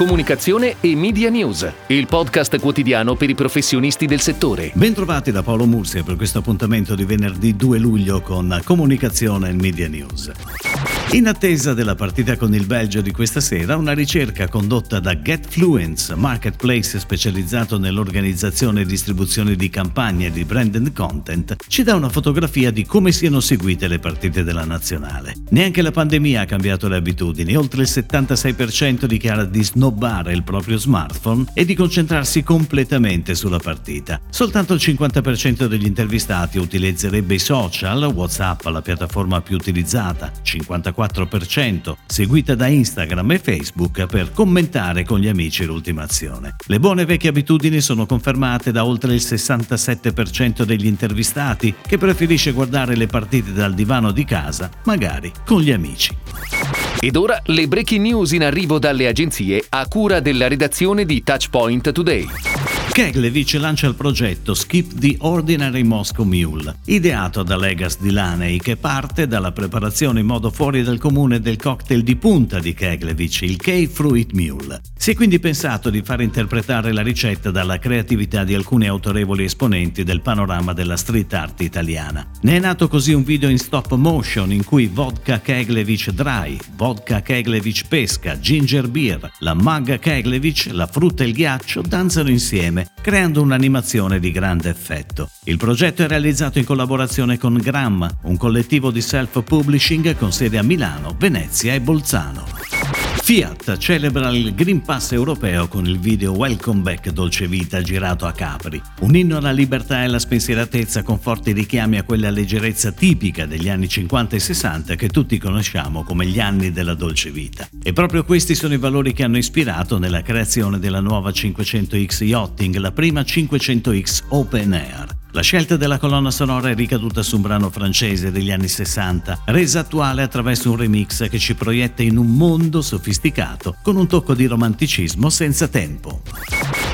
Comunicazione e Media News, il podcast quotidiano per i professionisti del settore. Bentrovati da Paolo Mursia per questo appuntamento di venerdì 2 luglio con Comunicazione e Media News. In attesa della partita con il Belgio di questa sera, una ricerca condotta da GetFluence, marketplace specializzato nell'organizzazione e distribuzione di campagne di branded content, ci dà una fotografia di come siano seguite le partite della nazionale. Neanche la pandemia ha cambiato le abitudini, oltre il 76% dichiara di snobbare il proprio smartphone e di concentrarsi completamente sulla partita. Soltanto il 50% degli intervistati utilizzerebbe i social, WhatsApp la piattaforma più utilizzata, 54 44%, seguita da Instagram e Facebook per commentare con gli amici l'ultima azione. Le buone vecchie abitudini sono confermate da oltre il 67% degli intervistati che preferisce guardare le partite dal divano di casa, magari con gli amici. Ed ora le breaking news in arrivo dalle agenzie a cura della redazione di Touchpoint Today. Keglevich lancia il progetto Skip the Ordinary Moscow Mule, ideato da Legas di Laney che parte dalla preparazione in modo fuori dal comune del cocktail di punta di Keglevich, il K-Fruit Mule. Si è quindi pensato di far interpretare la ricetta dalla creatività di alcuni autorevoli esponenti del panorama della street art italiana. Ne è nato così un video in stop motion in cui vodka Keglevich Dry, vodka Keglevich Pesca, ginger beer, la mugga Keglevich, la frutta e il ghiaccio danzano insieme, creando un'animazione di grande effetto. Il progetto è realizzato in collaborazione con Gram, un collettivo di self-publishing con sede a Milano, Venezia e Bolzano. Fiat celebra il Green Pass europeo con il video Welcome Back Dolce Vita girato a Capri, un inno alla libertà e alla spensieratezza con forti richiami a quella leggerezza tipica degli anni 50 e 60 che tutti conosciamo come gli anni della dolce vita. E proprio questi sono i valori che hanno ispirato nella creazione della nuova 500X Yachting, la prima 500X Open Air. La scelta della colonna sonora è ricaduta su un brano francese degli anni 60, resa attuale attraverso un remix che ci proietta in un mondo sofisticato con un tocco di romanticismo senza tempo.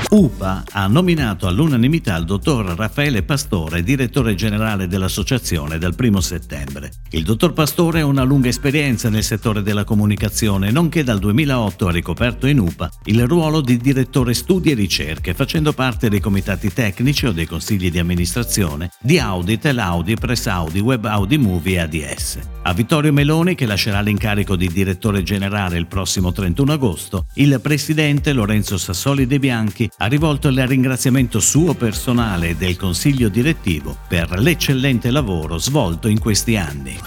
UPA ha nominato all'unanimità il dottor Raffaele Pastore direttore generale dell'associazione dal 1 settembre. Il dottor Pastore ha una lunga esperienza nel settore della comunicazione, nonché dal 2008 ha ricoperto in UPA il ruolo di direttore studi e ricerche, facendo parte dei comitati tecnici o dei consigli di amministrazione di Audi, Telaudi, Press Audi, Web Audi Movie e ADS. A Vittorio Meloni, che lascerà l'incarico di direttore generale il prossimo 31 agosto, il presidente Lorenzo Sassoli De Bianchi ha rivolto il ringraziamento suo personale e del consiglio direttivo per l'eccellente lavoro svolto in questi anni.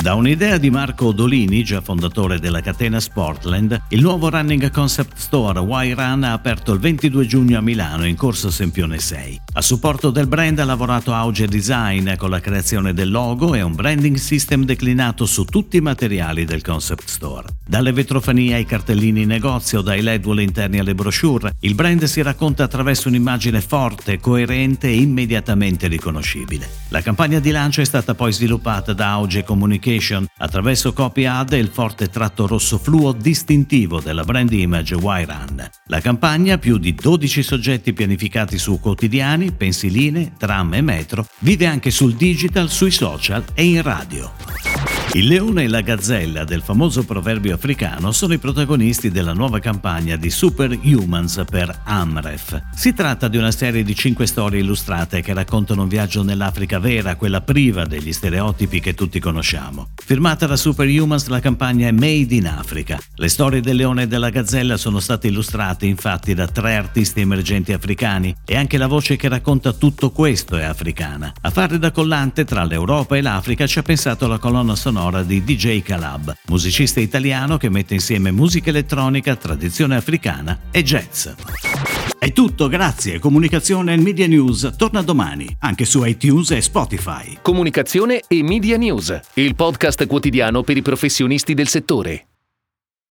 Da un'idea di Marco Odolini, già fondatore della catena Sportland, il nuovo running concept store Y-Run ha aperto il 22 giugno a Milano in corso Sempione 6. A supporto del brand ha lavorato Auge Design con la creazione del logo e un branding system declinato su tutti i materiali del concept store. Dalle vetrofanie ai cartellini in negozio, dai LED wall interni alle brochure, il brand si racconta attraverso un'immagine forte, coerente e immediatamente riconoscibile. La campagna di lancio è stata poi sviluppata da Auge Communication Communication attraverso copy ad e il forte tratto rosso fluo distintivo della brand image Y-Run. La campagna, più di 12 soggetti pianificati su quotidiani, pensiline, tram e metro, vive anche sul digital, sui social e in radio. Il leone e la gazzella del famoso proverbio africano sono i protagonisti della nuova campagna di Superhumans per Amref. Si tratta di una serie di cinque storie illustrate che raccontano un viaggio nell'Africa vera, quella priva degli stereotipi che tutti conosciamo. Firmata da Superhumans, la campagna è Made in Africa. Le storie del leone e della gazzella sono state illustrate infatti da tre artisti emergenti africani e anche la voce che racconta tutto questo è africana. A fare da collante tra l'Europa e l'Africa ci ha pensato la colonna sonora sonora di DJ Calab, musicista italiano che mette insieme musica elettronica, tradizione africana e jazz. È tutto, grazie. Comunicazione e Media News torna domani, anche su iTunes e Spotify. Comunicazione e Media News, il podcast quotidiano per i professionisti del settore.